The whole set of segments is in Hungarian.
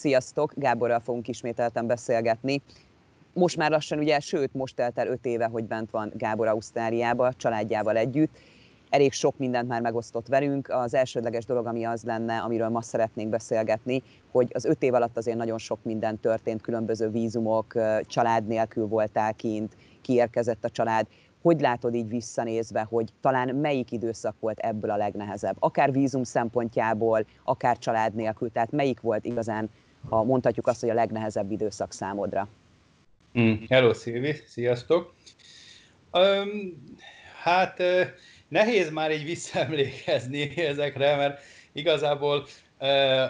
Sziasztok, Gáborral fogunk ismételten beszélgetni. Most már lassan ugye, sőt, most telt el öt éve, hogy bent van Gábor Ausztráliába, családjával együtt. Elég sok mindent már megosztott velünk. Az elsődleges dolog, ami az lenne, amiről ma szeretnénk beszélgetni, hogy az öt év alatt azért nagyon sok minden történt, különböző vízumok, család nélkül voltál kint, kiérkezett a család. Hogy látod így visszanézve, hogy talán melyik időszak volt ebből a legnehezebb? Akár vízum szempontjából, akár család nélkül, tehát melyik volt igazán, ha mondhatjuk azt, hogy a legnehezebb időszak számodra? Mm. Hello, Szilvi, sziasztok! Um, hát nehéz már így visszaemlékezni ezekre, mert igazából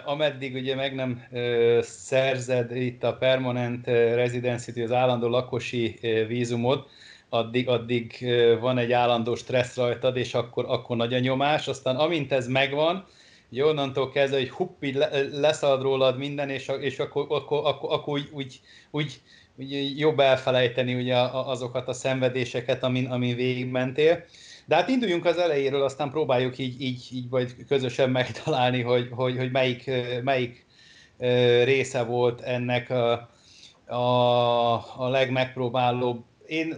ameddig ugye meg nem uh, szerzed itt a permanent residency az állandó lakosi vízumot, addig, addig van egy állandó stressz rajtad, és akkor, akkor nagy a nyomás. Aztán amint ez megvan, ugye onnantól kezdve, hogy hupp, így le, leszalad rólad minden, és, és akkor, akkor, akkor, akkor úgy, úgy, úgy úgy jobb elfelejteni ugye azokat a szenvedéseket, amin, amin végigmentél. De hát induljunk az elejéről, aztán próbáljuk így, így, így vagy közösen megtalálni, hogy, hogy, hogy melyik, melyik része volt ennek a, a, a legmegpróbálóbb. Én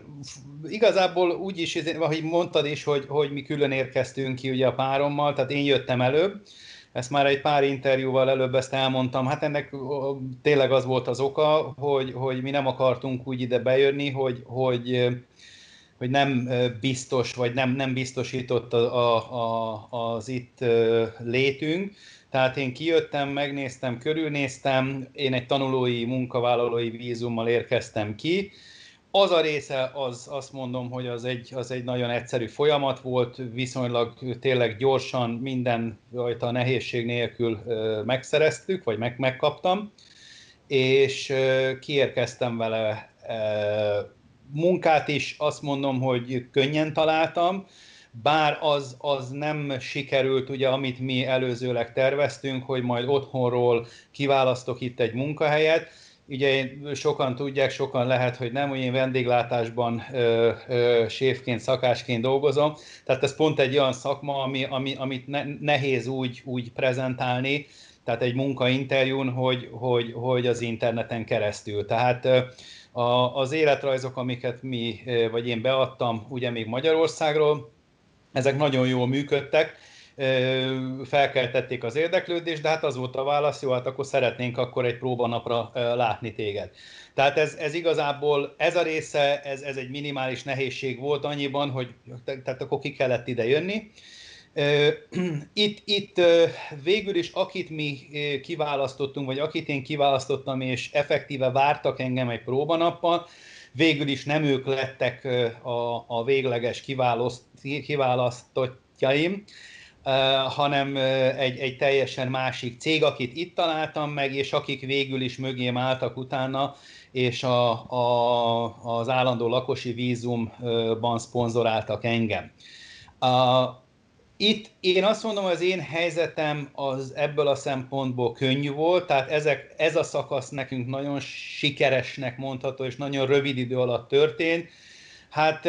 igazából úgy is, ahogy mondtad is, hogy, hogy mi külön érkeztünk ki ugye a párommal, tehát én jöttem előbb, ezt már egy pár interjúval előbb ezt elmondtam, hát ennek tényleg az volt az oka, hogy, hogy mi nem akartunk úgy ide bejönni, hogy, hogy, hogy nem biztos, vagy nem, nem biztosított a, a, a, az itt létünk. Tehát én kijöttem, megnéztem, körülnéztem, én egy tanulói, munkavállalói vízummal érkeztem ki, az a része, az azt mondom, hogy az egy, az egy nagyon egyszerű folyamat volt, viszonylag tényleg gyorsan, minden rajta nehézség nélkül megszereztük, vagy meg, megkaptam, és kiérkeztem vele munkát is, azt mondom, hogy könnyen találtam, bár az, az nem sikerült, ugye, amit mi előzőleg terveztünk, hogy majd otthonról kiválasztok itt egy munkahelyet, Ugye sokan tudják, sokan lehet, hogy nem, hogy én vendéglátásban ö, ö, séfként, szakásként dolgozom, tehát ez pont egy olyan szakma, ami, ami, amit ne, nehéz úgy, úgy prezentálni, tehát egy munkainterjún, hogy, hogy, hogy az interneten keresztül. Tehát a, az életrajzok, amiket mi, vagy én beadtam, ugye még Magyarországról, ezek nagyon jól működtek, felkeltették az érdeklődést, de hát az volt a válasz, jó, hát akkor szeretnénk akkor egy próbanapra látni téged. Tehát ez, ez igazából, ez a része, ez, ez egy minimális nehézség volt annyiban, hogy tehát akkor ki kellett ide jönni. Itt, itt végül is, akit mi kiválasztottunk, vagy akit én kiválasztottam, és effektíve vártak engem egy próbanappal, végül is nem ők lettek a, a végleges kiválasztottjaim, hanem egy, egy teljesen másik cég, akit itt találtam meg, és akik végül is mögém álltak utána, és a, a, az állandó lakosi vízumban szponzoráltak engem. Itt én azt mondom, az én helyzetem az ebből a szempontból könnyű volt, tehát ezek, ez a szakasz nekünk nagyon sikeresnek mondható, és nagyon rövid idő alatt történt Hát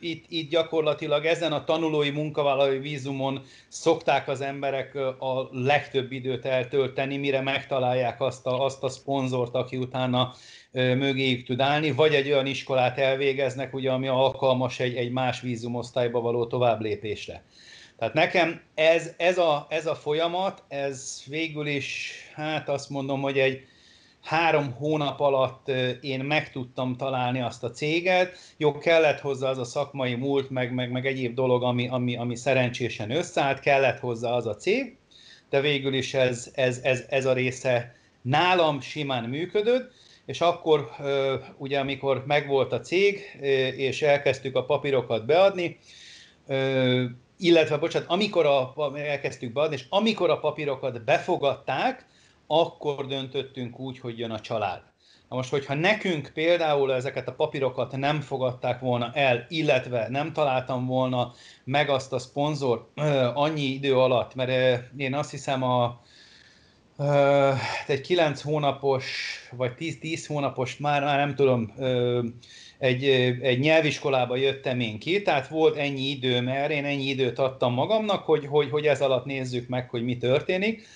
itt, itt gyakorlatilag ezen a tanulói munkavállalói vízumon szokták az emberek a legtöbb időt eltölteni, mire megtalálják azt a, azt a szponzort, aki utána mögéjük tud állni, vagy egy olyan iskolát elvégeznek, ugye, ami alkalmas egy, egy más vízumosztályba való tovább lépésre. Tehát nekem ez, ez, a, ez a folyamat, ez végül is, hát azt mondom, hogy egy, három hónap alatt én meg tudtam találni azt a céget. Jó, kellett hozzá az a szakmai múlt, meg, meg, meg egyéb dolog, ami, ami, ami szerencsésen összeállt, kellett hozzá az a cég, de végül is ez, ez, ez, ez a része nálam simán működött, és akkor ugye amikor megvolt a cég, és elkezdtük a papírokat beadni, illetve, bocsánat, amikor a, elkezdtük beadni, és amikor a papírokat befogadták, akkor döntöttünk úgy, hogy jön a család. Na most, hogyha nekünk például ezeket a papírokat nem fogadták volna el, illetve nem találtam volna meg azt a szponzor annyi idő alatt, mert én azt hiszem a egy 9 hónapos, vagy 10, 10 hónapos, már, már nem tudom, egy, egy nyelviskolába jöttem én ki, tehát volt ennyi idő, mert én ennyi időt adtam magamnak, hogy, hogy, hogy ez alatt nézzük meg, hogy mi történik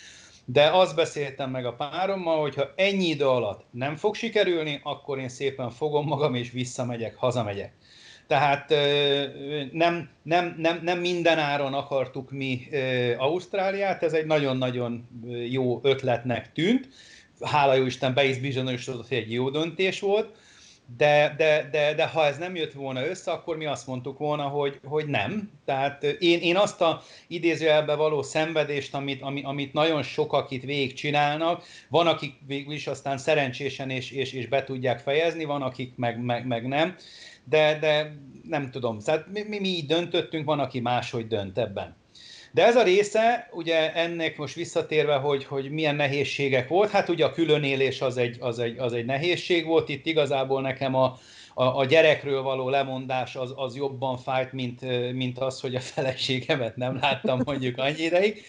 de azt beszéltem meg a párommal, hogy ha ennyi idő alatt nem fog sikerülni, akkor én szépen fogom magam, és visszamegyek, hazamegyek. Tehát nem, nem, nem, nem minden áron akartuk mi Ausztráliát, ez egy nagyon-nagyon jó ötletnek tűnt. Hála jó Isten, be is bizonyosodott, hogy egy jó döntés volt de, de, de, de ha ez nem jött volna össze, akkor mi azt mondtuk volna, hogy, hogy nem. Tehát én, én azt a idézőjelbe való szenvedést, amit, amit, amit nagyon sokak itt végig csinálnak, van, akik végül is aztán szerencsésen és, és, és be tudják fejezni, van, akik meg, meg, meg nem, de, de nem tudom. Tehát mi, mi, mi így döntöttünk, van, aki máshogy dönt ebben. De ez a része, ugye ennek most visszatérve, hogy, hogy milyen nehézségek volt, hát ugye a különélés az egy, az egy, az egy nehézség volt, itt igazából nekem a, a, a gyerekről való lemondás az, az jobban fájt, mint, mint az, hogy a feleségemet nem láttam mondjuk annyi ideig.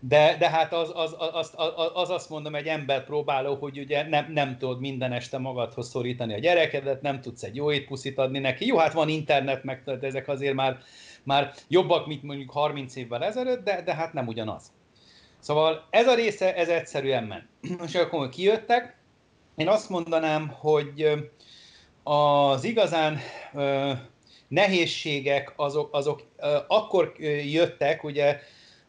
De, de hát az, az, az, az, az azt mondom, egy ember próbáló, hogy ugye nem, nem tudod minden este magadhoz szorítani a gyerekedet, nem tudsz egy jó étpuszit adni neki. Jó, hát van internet, meg ezek azért már már jobbak, mint mondjuk 30 évvel ezelőtt, de, de hát nem ugyanaz. Szóval ez a része, ez egyszerűen ment. És akkor kijöttek, én azt mondanám, hogy az igazán nehézségek azok, azok akkor jöttek, ugye,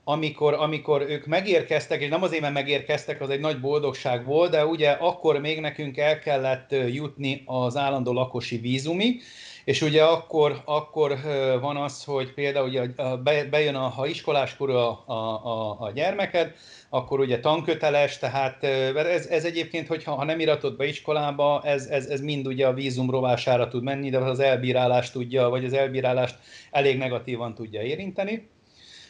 amikor, amikor ők megérkeztek, és nem azért, mert megérkeztek, az egy nagy boldogság volt, de ugye akkor még nekünk el kellett jutni az állandó lakosi vízumig, és ugye akkor, akkor van az, hogy például ugye bejön, a, ha iskoláskorú a, a, a, a gyermeked, akkor ugye tanköteles, tehát ez, ez egyébként, hogyha ha nem iratod be iskolába, ez, ez, ez mind ugye a vízum rovására tud menni, de az elbírálást tudja, vagy az elbírálást elég negatívan tudja érinteni.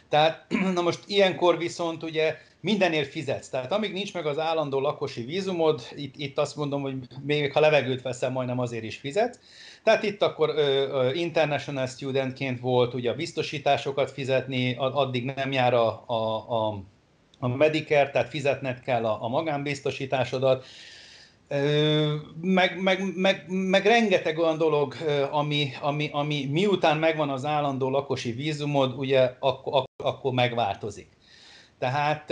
Tehát na most ilyenkor viszont ugye mindenért fizetsz. Tehát amíg nincs meg az állandó lakosi vízumod, itt, itt azt mondom, hogy még ha levegőt veszel, majdnem azért is fizetsz. Tehát itt akkor ö, ö, international studentként volt ugye a biztosításokat fizetni, addig nem jár a, a, a, a Medicare, tehát fizetned kell a, a magánbiztosításodat, meg, meg, meg, meg rengeteg olyan dolog, ami, ami, ami miután megvan az állandó lakosi vízumod, ugye akkor, ak, akkor megváltozik. Tehát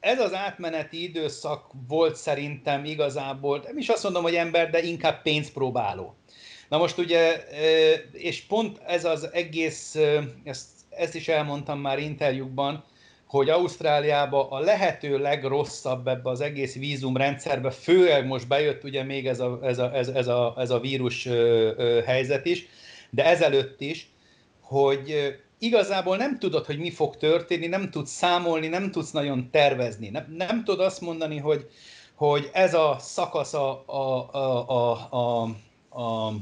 ez az átmeneti időszak volt szerintem igazából, nem is azt mondom, hogy ember, de inkább pénzpróbáló. Na most ugye, és pont ez az egész, ezt, ezt is elmondtam már interjúkban, hogy Ausztráliába a lehető legrosszabb ebbe az egész vízumrendszerbe, főleg most bejött ugye még ez a, ez a, ez, ez a, ez a vírus helyzet is, de ezelőtt is, hogy igazából nem tudod, hogy mi fog történni, nem tudsz számolni, nem tudsz nagyon tervezni. Nem, nem tudod azt mondani, hogy, hogy ez a szakasz a, a, a, a, a, a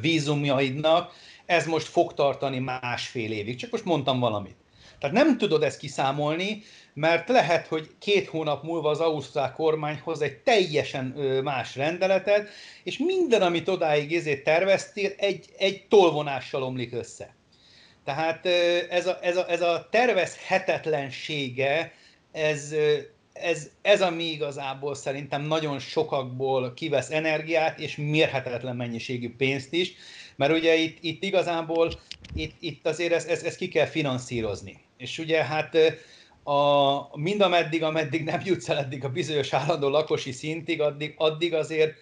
vízumjaidnak, ez most fog tartani másfél évig. Csak most mondtam valamit. Tehát nem tudod ezt kiszámolni, mert lehet, hogy két hónap múlva az ausztrál kormány hoz egy teljesen más rendeletet, és minden, amit odáig ezért terveztél, egy, egy tolvonással omlik össze. Tehát ez a, ez a, ez a tervezhetetlensége, ez, ez, ez ami igazából szerintem nagyon sokakból kivesz energiát, és mérhetetlen mennyiségű pénzt is, mert ugye itt, itt igazából itt, itt azért ezt ez, ez ki kell finanszírozni. És ugye hát a, mind ameddig, ameddig nem jutsz el eddig a bizonyos állandó lakosi szintig, addig, addig azért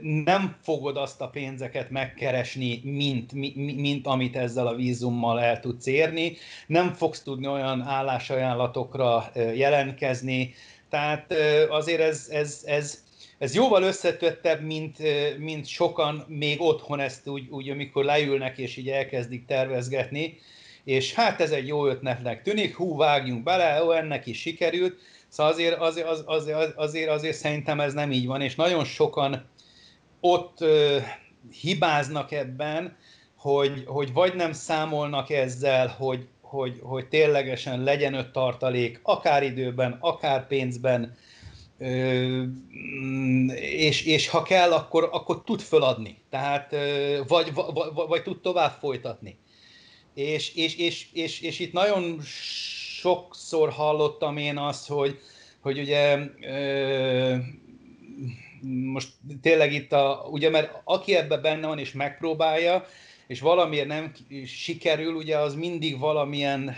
nem fogod azt a pénzeket megkeresni, mint, mint, mint amit ezzel a vízummal el tudsz érni, nem fogsz tudni olyan állásajánlatokra jelentkezni, tehát azért ez, ez, ez, ez jóval összetettebb, mint, mint sokan még otthon ezt úgy, úgy, amikor leülnek és így elkezdik tervezgetni, és hát ez egy jó ötletnek tűnik, hú, vágjunk bele, ó, ennek is sikerült, Szóval azért, azért, azért, azért, azért, azért szerintem ez nem így van, és nagyon sokan ott ö, hibáznak ebben, hogy, hogy vagy nem számolnak ezzel, hogy, hogy, hogy ténylegesen legyen öt tartalék, akár időben, akár pénzben, ö, és, és ha kell, akkor, akkor tud föladni, tehát, vagy, vagy, vagy tud tovább folytatni. És, és, és, és, és itt nagyon sokszor hallottam én azt, hogy, hogy ugye ö, most tényleg itt a, ugye mert aki ebbe benne van és megpróbálja, és valamiért nem sikerül, ugye az mindig valamilyen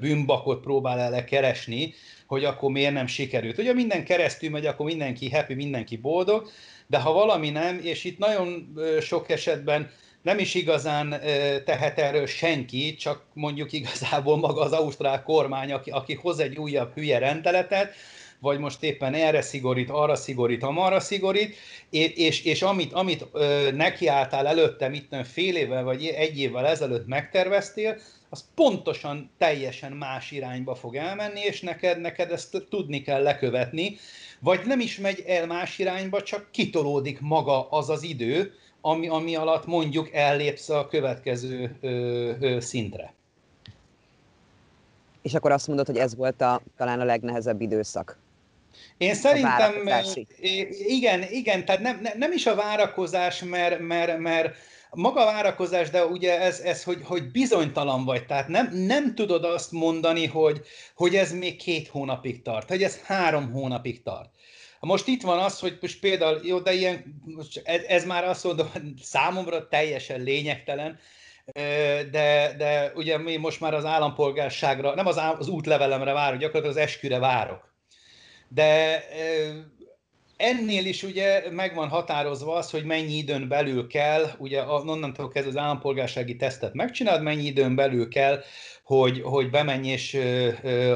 bűnbakot próbál ele keresni, hogy akkor miért nem sikerült. Ugye minden keresztül megy, akkor mindenki happy, mindenki boldog, de ha valami nem, és itt nagyon sok esetben nem is igazán tehet erről senki, csak mondjuk igazából maga az ausztrál kormány, aki, aki hoz egy újabb hülye rendeletet, vagy most éppen erre szigorít, arra szigorít, amarra szigorít, és, és, és amit, amit nekiálltál előtte, mit nem fél évvel vagy egy évvel ezelőtt megterveztél, az pontosan teljesen más irányba fog elmenni, és neked, neked ezt tudni kell lekövetni, vagy nem is megy el más irányba, csak kitolódik maga az az idő, ami, ami alatt mondjuk ellépsz a következő ö, ö, szintre. És akkor azt mondod, hogy ez volt a, talán a legnehezebb időszak? Én szerintem, igen, igen, tehát nem, nem is a várakozás, mert, mert, mert maga a várakozás, de ugye ez, ez hogy, hogy bizonytalan vagy, tehát nem, nem tudod azt mondani, hogy, hogy ez még két hónapig tart, hogy ez három hónapig tart. Most itt van az, hogy most például, jó, de ilyen, ez, ez már azt mondom, számomra teljesen lényegtelen, de, de ugye mi most már az állampolgárságra, nem az, az útlevelemre várok, gyakorlatilag az esküre várok. De ennél is ugye meg van határozva az, hogy mennyi időn belül kell, ugye onnantól kezdve az állampolgársági tesztet megcsinálod, mennyi időn belül kell, hogy, hogy bemenj és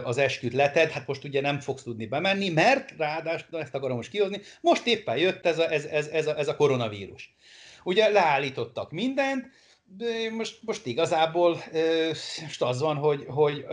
az esküt leted, hát most ugye nem fogsz tudni bemenni, mert ráadásul, ezt akarom most kihozni, most éppen jött ez a, ez, ez, ez a, ez a koronavírus. Ugye leállítottak mindent, de most, most igazából most az van, hogy, hogy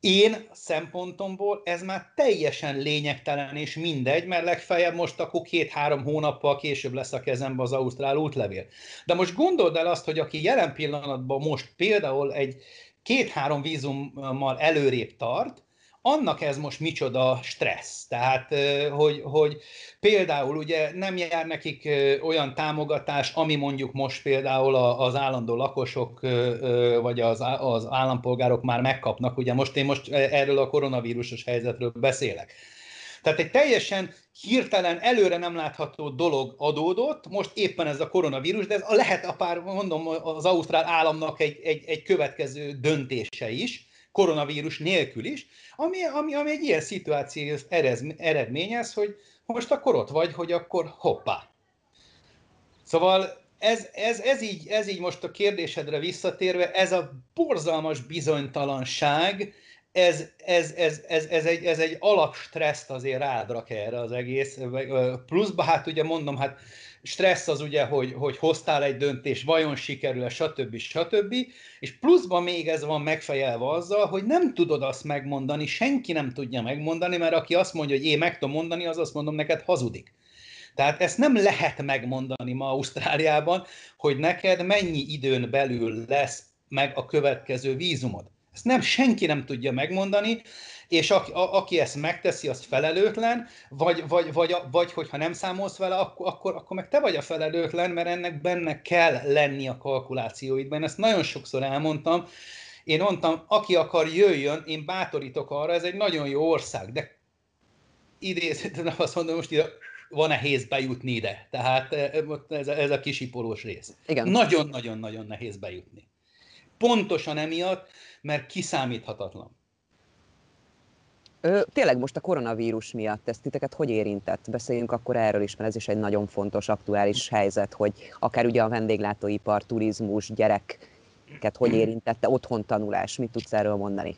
én szempontomból ez már teljesen lényegtelen és mindegy, mert legfeljebb most akkor két-három hónappal később lesz a kezembe az ausztrál útlevél. De most gondold el azt, hogy aki jelen pillanatban most például egy két-három vízummal előrébb tart, annak ez most micsoda stressz. Tehát, hogy, hogy például ugye nem jár nekik olyan támogatás, ami mondjuk most például az állandó lakosok vagy az, az állampolgárok már megkapnak. Ugye most én most erről a koronavírusos helyzetről beszélek. Tehát egy teljesen hirtelen, előre nem látható dolog adódott, most éppen ez a koronavírus, de ez a lehet a pár, mondom, az Ausztrál államnak egy, egy, egy következő döntése is, koronavírus nélkül is, ami, ami, ami egy ilyen szituációt eredményez, hogy most akkor ott vagy, hogy akkor hoppá. Szóval ez, ez, ez, így, ez így most a kérdésedre visszatérve, ez a borzalmas bizonytalanság, ez, ez, ez, ez, ez, egy, ez egy alapstresszt azért rádrak erre az egész. Pluszba hát ugye mondom, hát stressz az ugye, hogy, hogy hoztál egy döntés, vajon sikerül-e, stb. stb. És pluszban még ez van megfejelve azzal, hogy nem tudod azt megmondani, senki nem tudja megmondani, mert aki azt mondja, hogy én meg tudom mondani, az azt mondom neked hazudik. Tehát ezt nem lehet megmondani ma Ausztráliában, hogy neked mennyi időn belül lesz meg a következő vízumod. Ezt nem, senki nem tudja megmondani, és aki, a, aki ezt megteszi, az felelőtlen, vagy, vagy, vagy, vagy hogyha nem számolsz vele, akkor, akkor, akkor meg te vagy a felelőtlen, mert ennek benne kell lenni a kalkulációidban. Ezt nagyon sokszor elmondtam. Én mondtam, aki akar, jöjjön, én bátorítok arra, ez egy nagyon jó ország, de idézően azt mondom, most ide van nehéz bejutni ide. Tehát eh, ez a, ez a kisipolós rész. Nagyon-nagyon-nagyon nehéz bejutni. Pontosan emiatt, mert kiszámíthatatlan. Ö, tényleg most a koronavírus miatt ezt titeket hogy érintett? Beszéljünk akkor erről is, mert ez is egy nagyon fontos, aktuális helyzet, hogy akár ugye a vendéglátóipar, turizmus, gyerekeket hogy érintette, otthon tanulás, mit tudsz erről mondani?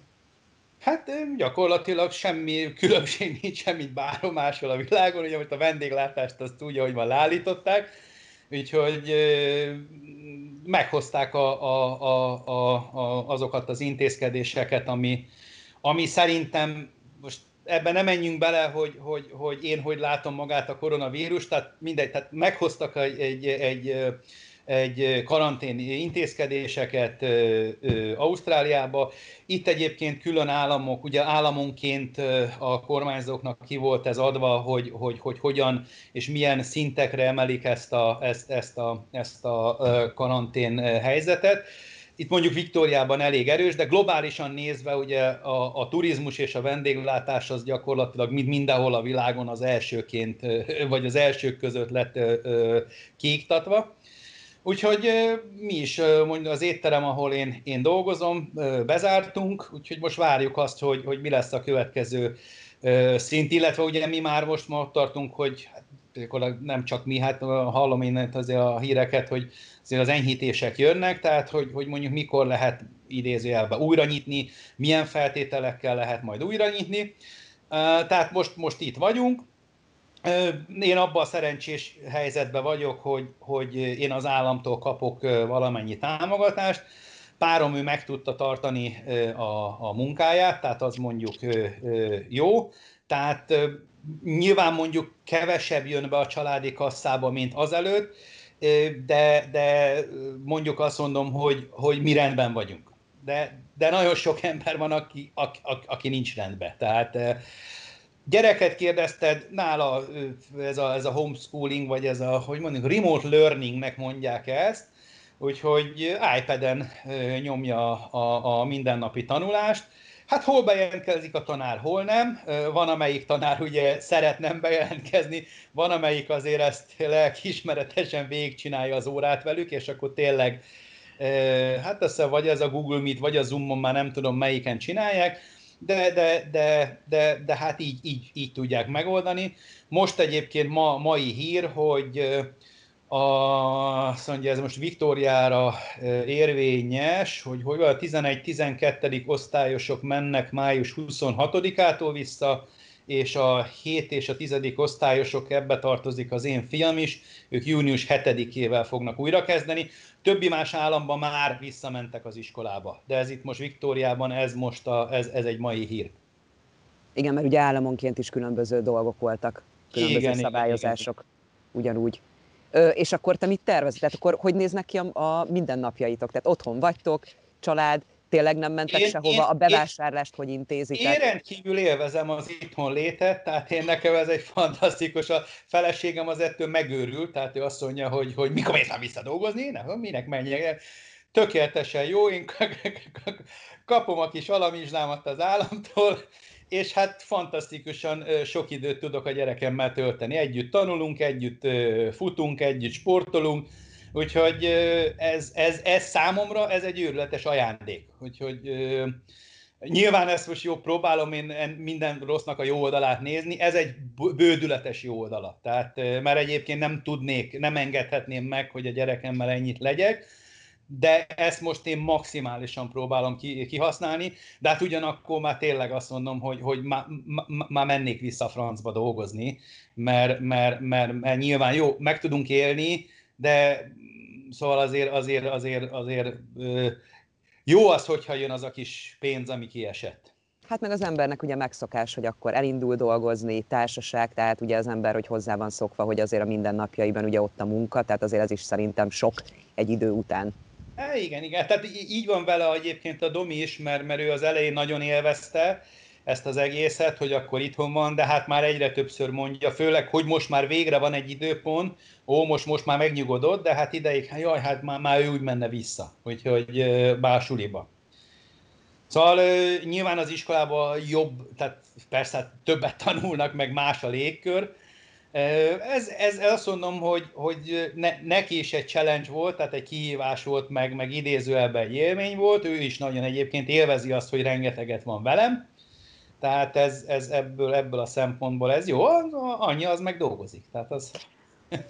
Hát gyakorlatilag semmi különbség nincs semmit bárhol máshol a világon, ugye most a vendéglátást azt tudja, hogy már leállították, úgyhogy meghozták a, a, a, a, a, azokat az intézkedéseket, ami, ami szerintem most ebben nem menjünk bele, hogy, hogy, hogy én hogy látom magát a koronavírus, tehát mindegy, tehát meghoztak egy, egy, egy, egy karantén intézkedéseket Ausztráliába. Itt egyébként külön államok, ugye államonként a kormányzóknak ki volt ez adva, hogy, hogy, hogy hogyan és milyen szintekre emelik ezt a, ezt, ezt a, ezt a karantén helyzetet itt mondjuk Viktóriában elég erős, de globálisan nézve ugye a, a turizmus és a vendéglátás az gyakorlatilag mind mindenhol a világon az elsőként, vagy az elsők között lett kiiktatva. Úgyhogy mi is, mondjuk az étterem, ahol én, én dolgozom, bezártunk, úgyhogy most várjuk azt, hogy, hogy mi lesz a következő szint, illetve ugye mi már most ma tartunk, hogy hát, nem csak mi, hát hallom én azért a híreket, hogy azért az enyhítések jönnek, tehát hogy, hogy mondjuk mikor lehet idézőjelben újra nyitni, milyen feltételekkel lehet majd újra nyitni. Tehát most, most itt vagyunk, én abban a szerencsés helyzetben vagyok, hogy, hogy én az államtól kapok valamennyi támogatást. Párom ő meg tudta tartani a, a munkáját, tehát az mondjuk jó. Tehát nyilván mondjuk kevesebb jön be a családi kasszába, mint azelőtt, de, de mondjuk azt mondom, hogy, hogy mi rendben vagyunk. De, de nagyon sok ember van, aki, aki, aki nincs rendben. Tehát Gyereket kérdezted, nála ez a, ez a homeschooling, vagy ez a, hogy mondjuk, remote learningnek mondják ezt, úgyhogy iPad-en nyomja a, a mindennapi tanulást. Hát hol bejelentkezik a tanár, hol nem. Van, amelyik tanár ugye szeret nem bejelentkezni, van, amelyik azért ezt lelkiismeretesen végigcsinálja az órát velük, és akkor tényleg, hát össze vagy ez a Google Meet, vagy a Zoom-on, már nem tudom melyiken csinálják, de, de, de, de, de hát így, így, így tudják megoldani. Most egyébként ma, mai hír, hogy a, azt mondja, ez most Viktóriára érvényes, hogy hogy a 11-12. osztályosok mennek május 26-ától vissza, és a 7 és a 10. osztályosok, ebbe tartozik az én fiam is, ők június 7-ével fognak újrakezdeni. Többi más államban már visszamentek az iskolába, de ez itt most Viktóriában, ez most a, ez, ez egy mai hír. Igen, mert ugye államonként is különböző dolgok voltak, különböző igen, szabályozások, igen, igen. ugyanúgy. Ö, és akkor te mit tervezed? Tehát akkor hogy néznek ki a, a mindennapjaitok? Tehát otthon vagytok, család, tényleg nem mentek én, sehova, én, a bevásárlást én, hogy intézitek? Én rendkívül élvezem az itthon létet, tehát én nekem ez egy fantasztikus, a feleségem az ettől megőrült, tehát ő azt mondja, hogy, hogy mikor mész már visszadolgozni, nem, minek menjek, tökéletesen jó, én kapom a kis alamizslámat az államtól, és hát fantasztikusan sok időt tudok a gyerekemmel tölteni. Együtt tanulunk, együtt futunk, együtt sportolunk, Úgyhogy ez, ez, ez számomra ez egy őrületes ajándék. Úgyhogy nyilván ezt most jó próbálom én minden rossznak a jó oldalát nézni, ez egy bődületes jó oldala. Tehát, mert egyébként nem tudnék, nem engedhetném meg, hogy a gyerekemmel ennyit legyek, de ezt most én maximálisan próbálom kihasználni, de hát ugyanakkor már tényleg azt mondom, hogy, hogy már, má mennék vissza francba dolgozni, mert, mert, mert, mert nyilván jó, meg tudunk élni, de szóval azért, azért, azért, azért jó az, hogyha jön az a kis pénz, ami kiesett. Hát meg az embernek ugye megszokás, hogy akkor elindul dolgozni, társaság, tehát ugye az ember, hogy hozzá van szokva, hogy azért a mindennapjaiban ugye ott a munka, tehát azért ez is szerintem sok egy idő után. É, igen, igen, tehát így van vele egyébként a Domi is, mert, mert ő az elején nagyon élvezte, ezt az egészet, hogy akkor itthon van, de hát már egyre többször mondja, főleg, hogy most már végre van egy időpont, ó, most, most már megnyugodott, de hát ideig, hát jaj, hát már, már ő úgy menne vissza, úgyhogy básuliba. Szóval nyilván az iskolában jobb, tehát persze hát többet tanulnak, meg más a légkör. Ez, ez azt mondom, hogy, hogy ne, neki is egy challenge volt, tehát egy kihívás volt, meg, meg idézőjelben egy élmény volt. Ő is nagyon egyébként élvezi azt, hogy rengeteget van velem. Tehát ez, ez ebből, ebből a szempontból ez jó, annyi az meg dolgozik. Tehát az...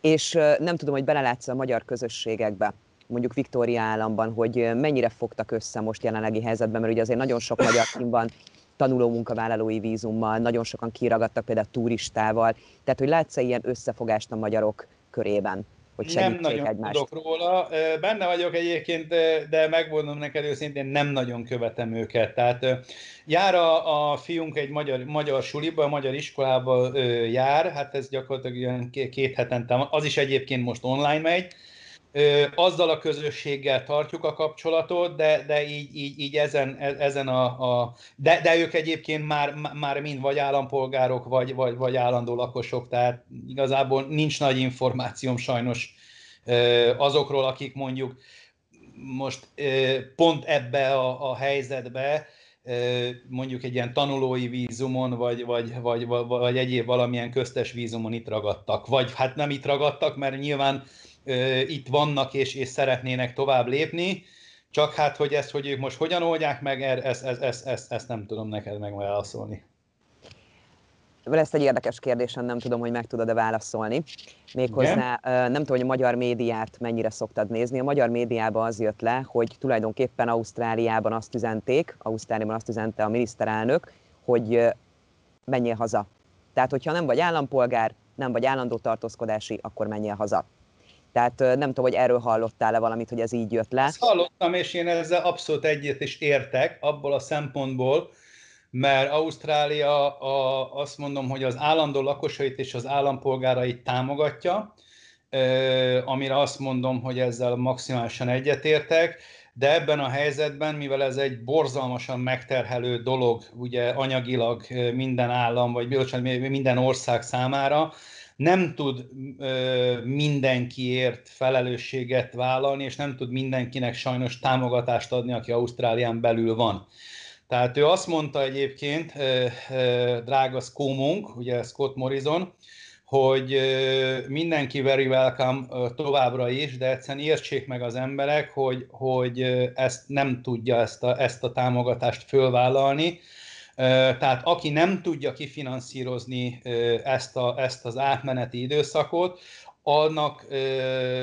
És nem tudom, hogy belelátsz a magyar közösségekbe, mondjuk Viktória államban, hogy mennyire fogtak össze most jelenlegi helyzetben, mert ugye azért nagyon sok magyar kim van tanuló munkavállalói vízummal, nagyon sokan kiragadtak például turistával, tehát hogy látsz-e ilyen összefogást a magyarok körében? Hogy Nem nagyon egymást. tudok róla. Benne vagyok egyébként, de megmondom neked őszintén, nem nagyon követem őket. Tehát jár a, a fiunk egy magyar, magyar suliba, a magyar iskolába jár, hát ez gyakorlatilag ilyen két hetente, az is egyébként most online megy, azzal a közösséggel tartjuk a kapcsolatot, de, de így, így, így ezen, ezen a, a de, de ők egyébként már, már mind vagy állampolgárok, vagy, vagy, vagy állandó lakosok, tehát igazából nincs nagy információm sajnos azokról, akik mondjuk most pont ebbe a, a helyzetbe, mondjuk egy ilyen tanulói vízumon, vagy, vagy, vagy, vagy, vagy egyéb valamilyen köztes vízumon itt ragadtak. Vagy hát nem itt ragadtak, mert nyilván itt vannak és, és szeretnének tovább lépni, csak hát, hogy ezt, hogy ők most hogyan oldják meg, ezt, ezt, ezt, ezt, ezt nem tudom neked megválaszolni. Lesz egy érdekes kérdésem, nem tudom, hogy meg tudod-e válaszolni. Méghozzá Igen? nem tudom, hogy a magyar médiát mennyire szoktad nézni. A magyar médiában az jött le, hogy tulajdonképpen Ausztráliában azt üzenték, Ausztráliában azt üzente a miniszterelnök, hogy menjél haza. Tehát, hogyha nem vagy állampolgár, nem vagy állandó tartózkodási, akkor menjél haza. Tehát nem tudom, hogy erről hallottál-e valamit, hogy ez így jött le. Ezt hallottam, és én ezzel abszolút egyet is értek, abból a szempontból, mert Ausztrália a, azt mondom, hogy az állandó lakosait és az állampolgárait támogatja, amire azt mondom, hogy ezzel maximálisan egyetértek, de ebben a helyzetben, mivel ez egy borzalmasan megterhelő dolog, ugye anyagilag minden állam, vagy minden ország számára, nem tud ö, mindenkiért felelősséget vállalni, és nem tud mindenkinek sajnos támogatást adni, aki Ausztrálián belül van. Tehát ő azt mondta egyébként, ö, ö, drága Skómunk, ugye Scott Morrison, hogy mindenki very welcome továbbra is, de egyszerűen értsék meg az emberek, hogy, hogy ezt nem tudja ezt a, ezt a támogatást fölvállalni, tehát aki nem tudja kifinanszírozni ezt, a, ezt az átmeneti időszakot, annak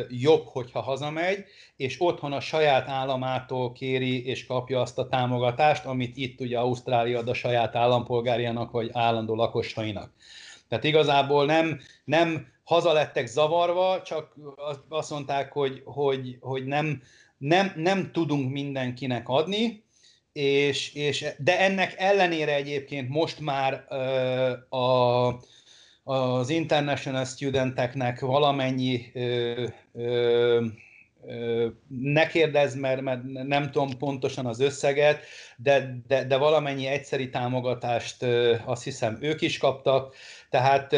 jobb, hogyha hazamegy, és otthon a saját államától kéri és kapja azt a támogatást, amit itt ugye Ausztrália ad a saját állampolgárjának vagy állandó lakosainak. Tehát igazából nem, nem haza lettek zavarva, csak azt mondták, hogy, hogy, hogy nem, nem, nem tudunk mindenkinek adni, és, és, de ennek ellenére egyébként most már uh, a, az international studenteknek valamennyi uh, uh, ne kérdezz, mert, mert nem tudom pontosan az összeget, de, de, de valamennyi egyszeri támogatást azt hiszem ők is kaptak, tehát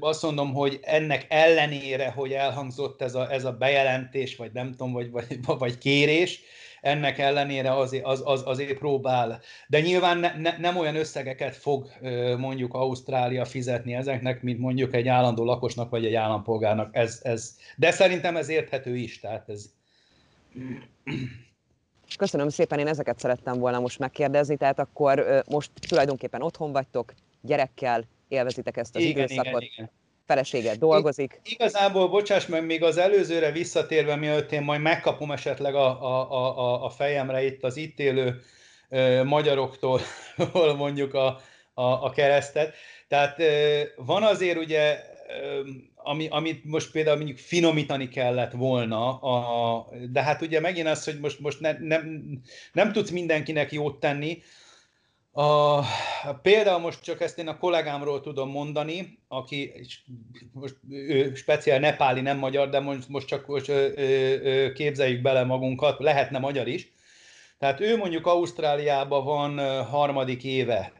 azt mondom, hogy ennek ellenére, hogy elhangzott ez a, ez a bejelentés, vagy nem tudom, vagy, vagy, vagy kérés, ennek ellenére azért, az, az, azért próbál. De nyilván ne, ne, nem olyan összegeket fog mondjuk Ausztrália fizetni ezeknek, mint mondjuk egy állandó lakosnak vagy egy állampolgárnak. Ez, ez, de szerintem ez érthető is. Tehát ez... Köszönöm szépen, én ezeket szerettem volna most megkérdezni, tehát akkor most tulajdonképpen otthon vagytok, gyerekkel, élvezitek ezt az igen, időszakot. Igen, igen feleséget dolgozik. Igazából, bocsáss meg, még az előzőre visszatérve, mielőtt én majd megkapom esetleg a, a, a, a fejemre itt az itt élő ö, magyaroktól mondjuk a, a, a keresztet. Tehát ö, van azért ugye, ö, ami, amit most például mondjuk finomítani kellett volna, a, de hát ugye megint az, hogy most, most ne, nem, nem tudsz mindenkinek jót tenni, a, például most csak ezt én a kollégámról tudom mondani, aki most ő speciál nepáli, nem magyar, de most, most csak most, ö, ö, képzeljük bele magunkat, lehetne magyar is. Tehát ő mondjuk Ausztráliában van harmadik éve.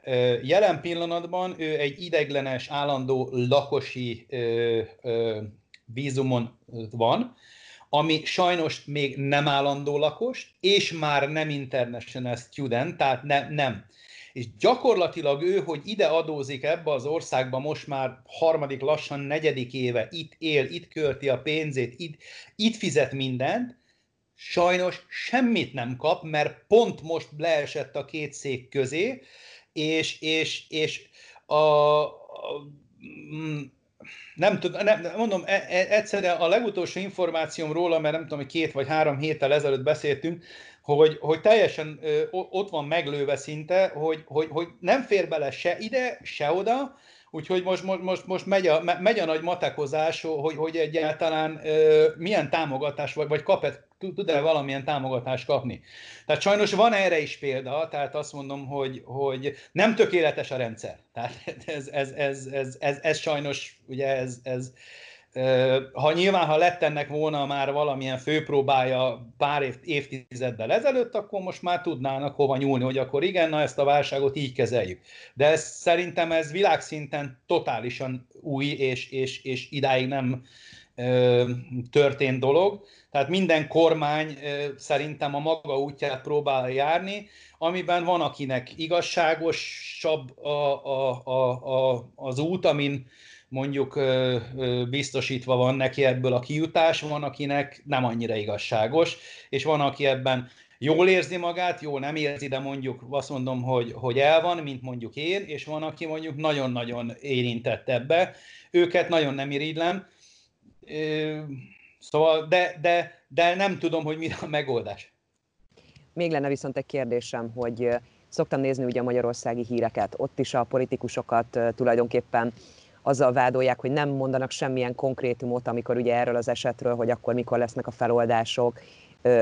Jelen pillanatban ő egy ideglenes, állandó lakosi ö, ö, vízumon van, ami sajnos még nem állandó lakos, és már nem international student, tehát ne, nem és gyakorlatilag ő, hogy ide adózik ebbe az országba most már harmadik, lassan negyedik éve, itt él, itt költi a pénzét, itt, itt fizet mindent, sajnos semmit nem kap, mert pont most leesett a két szék közé, és, és, és a, a mm, nem tudom, nem, mondom, e, e, egyszerűen a legutolsó információm róla, mert nem tudom, hogy két vagy három héttel ezelőtt beszéltünk, hogy, hogy teljesen ö, ott van meglőve szinte, hogy, hogy, hogy nem fér bele se ide, se oda, úgyhogy most, most, most, most megy, a, megy a nagy matekozás, hogy, hogy egyáltalán ö, milyen támogatás, vagy, vagy kap-e, tud-e valamilyen támogatást kapni. Tehát sajnos van erre is példa, tehát azt mondom, hogy, hogy nem tökéletes a rendszer. Tehát ez, ez, ez, ez, ez, ez sajnos, ugye ez, ez, ha nyilván, ha lett ennek volna már valamilyen főpróbája pár év, évtizeddel ezelőtt, akkor most már tudnának hova nyúlni, hogy akkor igen, na ezt a válságot így kezeljük. De ez, szerintem ez világszinten totálisan új, és, és, és idáig nem, történt dolog. Tehát minden kormány szerintem a maga útját próbál járni, amiben van, akinek igazságosabb a, a, a, a, az út, amin mondjuk biztosítva van neki ebből a kijutás, van, akinek nem annyira igazságos, és van, aki ebben jól érzi magát, jól nem érzi, de mondjuk azt mondom, hogy, hogy el van, mint mondjuk én, és van, aki mondjuk nagyon-nagyon érintett ebbe. Őket nagyon nem irigylem, Szóval, de, de, de nem tudom, hogy mi a megoldás. Még lenne viszont egy kérdésem, hogy szoktam nézni ugye a magyarországi híreket, ott is a politikusokat tulajdonképpen azzal vádolják, hogy nem mondanak semmilyen konkrétumot, amikor ugye erről az esetről, hogy akkor mikor lesznek a feloldások,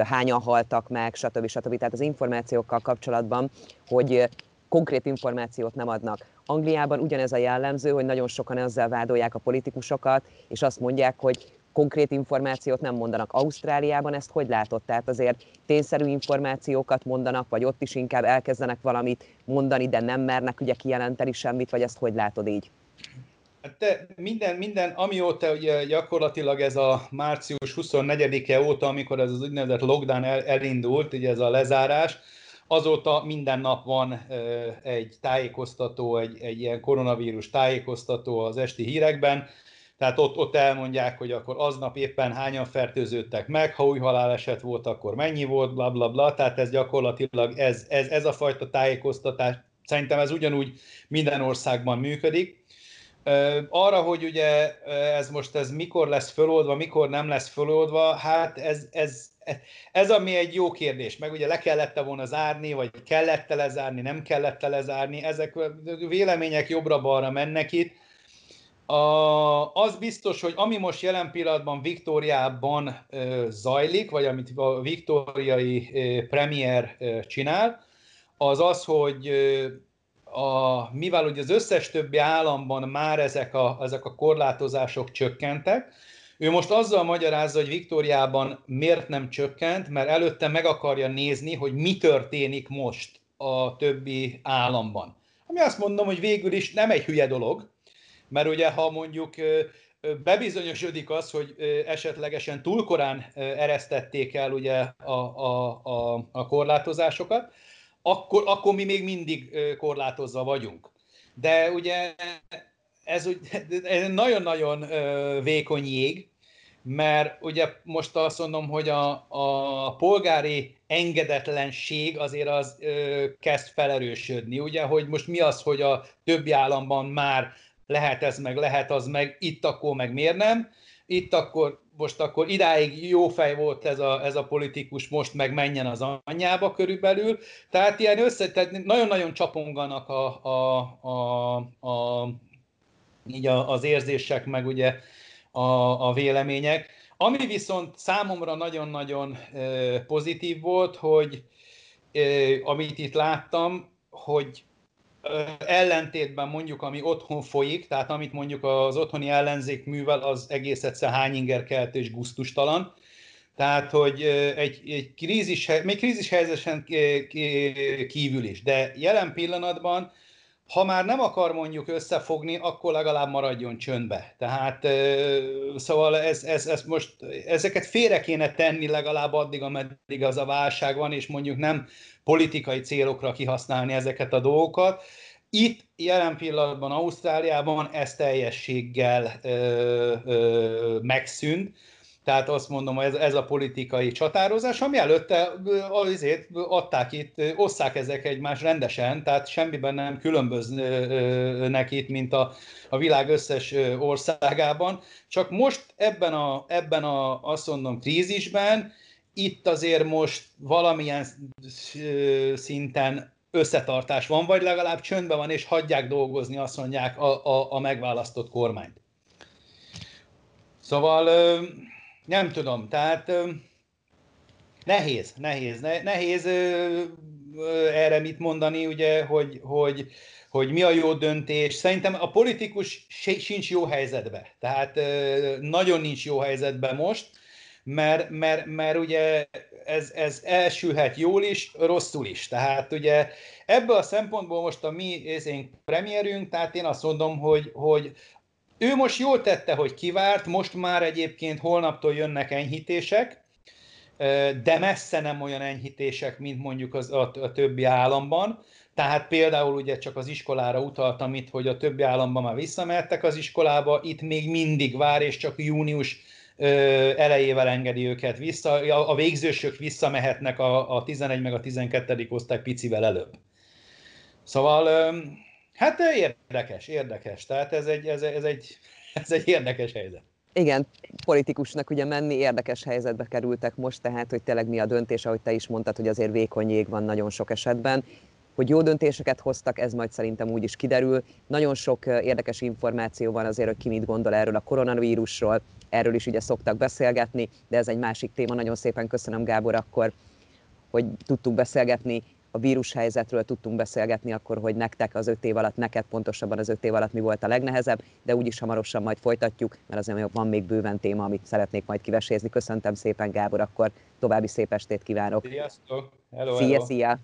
hányan haltak meg, stb. stb. Tehát az információkkal kapcsolatban, hogy konkrét információt nem adnak. Angliában ugyanez a jellemző, hogy nagyon sokan ezzel vádolják a politikusokat, és azt mondják, hogy konkrét információt nem mondanak. Ausztráliában ezt hogy látod? Tehát azért tényszerű információkat mondanak, vagy ott is inkább elkezdenek valamit mondani, de nem mernek ugye kijelenteni semmit, vagy ezt hogy látod így? Hát te minden, minden, amióta ugye gyakorlatilag ez a március 24-e óta, amikor ez az úgynevezett lockdown el, elindult, ugye ez a lezárás, azóta minden nap van egy tájékoztató, egy, egy ilyen koronavírus tájékoztató az esti hírekben, tehát ott, ott elmondják, hogy akkor aznap éppen hányan fertőződtek meg, ha új haláleset volt, akkor mennyi volt, bla bla bla. Tehát ez gyakorlatilag ez, ez, ez a fajta tájékoztatás, szerintem ez ugyanúgy minden országban működik. Arra, hogy ugye ez most ez mikor lesz föloldva, mikor nem lesz föloldva, hát ez, ez, ez ami egy jó kérdés, meg ugye le kellett volna zárni, vagy kellett lezárni, nem kellett lezárni, ezek vélemények jobbra-balra mennek itt, a, az biztos, hogy ami most jelen pillanatban Viktóriában zajlik, vagy amit a viktóriai premier csinál, az az, hogy a, mivel ugye az összes többi államban már ezek a, ezek a korlátozások csökkentek, ő most azzal magyarázza, hogy Viktóriában miért nem csökkent, mert előtte meg akarja nézni, hogy mi történik most a többi államban. Ami azt mondom, hogy végül is nem egy hülye dolog, mert ugye ha mondjuk bebizonyosodik az, hogy esetlegesen túl korán eresztették el ugye a, a, a, a korlátozásokat, akkor, akkor mi még mindig korlátozva vagyunk. De ugye ez, nagyon-nagyon vékony jég, mert ugye most azt mondom, hogy a, a polgári engedetlenség azért az ö, kezd felerősödni, ugye, hogy most mi az, hogy a többi államban már lehet ez meg, lehet az meg, itt akkor meg miért nem, itt akkor most akkor idáig jó fej volt ez a, ez a politikus, most meg menjen az anyjába körülbelül. Tehát ilyen össze, tehát nagyon-nagyon csaponganak a, a, a, a, így a, az érzések, meg ugye a, a vélemények. Ami viszont számomra nagyon-nagyon pozitív volt, hogy amit itt láttam, hogy ellentétben mondjuk, ami otthon folyik, tehát amit mondjuk az otthoni ellenzék művel, az egész egyszer hányingerkelt és guztustalan. Tehát, hogy egy, egy krízis, még krízis helyzeten kívül is, de jelen pillanatban, ha már nem akar mondjuk összefogni, akkor legalább maradjon csöndbe. Tehát, szóval ez, ez, ez most, ezeket félre kéne tenni legalább addig, ameddig az a válság van, és mondjuk nem politikai célokra kihasználni ezeket a dolgokat. Itt jelen pillanatban Ausztráliában ez teljességgel ö, ö, megszűnt, tehát azt mondom, ez, ez a politikai csatározás, ami előtte azért adták itt, osszák ezek egymás rendesen, tehát semmiben nem különböznek itt, mint a, a világ összes országában. Csak most ebben a, ebben a azt mondom, krízisben itt azért most valamilyen szinten összetartás van, vagy legalább csöndben van, és hagyják dolgozni, azt mondják, a, a, a megválasztott kormányt. Szóval nem tudom, tehát nehéz, nehéz, nehéz erre mit mondani, ugye, hogy, hogy, hogy mi a jó döntés. Szerintem a politikus sincs jó helyzetben, tehát nagyon nincs jó helyzetben most, mert, mert, mert ugye ez, ez elsülhet jól is, rosszul is. Tehát ugye ebből a szempontból most a mi én premierünk, tehát én azt mondom, hogy, hogy ő most jól tette, hogy kivárt, most már egyébként holnaptól jönnek enyhítések, de messze nem olyan enyhítések, mint mondjuk az, a, a többi államban. Tehát például ugye csak az iskolára utaltam itt, hogy a többi államban már visszamehettek az iskolába, itt még mindig vár, és csak június elejével engedi őket vissza. A végzősök visszamehetnek a, a 11 meg a 12. osztály picivel előbb. Szóval, hát érdekes, érdekes. Tehát ez egy, ez, ez egy, ez egy érdekes helyzet. Igen, politikusnak ugye menni, érdekes helyzetbe kerültek most, tehát hogy tényleg mi a döntés, ahogy te is mondtad, hogy azért vékony jég van nagyon sok esetben. Hogy jó döntéseket hoztak, ez majd szerintem úgy is kiderül. Nagyon sok érdekes információ van azért, hogy ki mit gondol erről a koronavírusról, erről is ugye szoktak beszélgetni, de ez egy másik téma. Nagyon szépen köszönöm Gábor akkor, hogy tudtunk beszélgetni a vírushelyzetről tudtunk beszélgetni akkor, hogy nektek az öt év alatt, neked pontosabban az öt év alatt mi volt a legnehezebb, de úgyis hamarosan majd folytatjuk, mert azért van még bőven téma, amit szeretnék majd kivesézni. Köszöntem szépen Gábor, akkor további szép estét kívánok. Sziasztok! Hello, szia, hello. szia!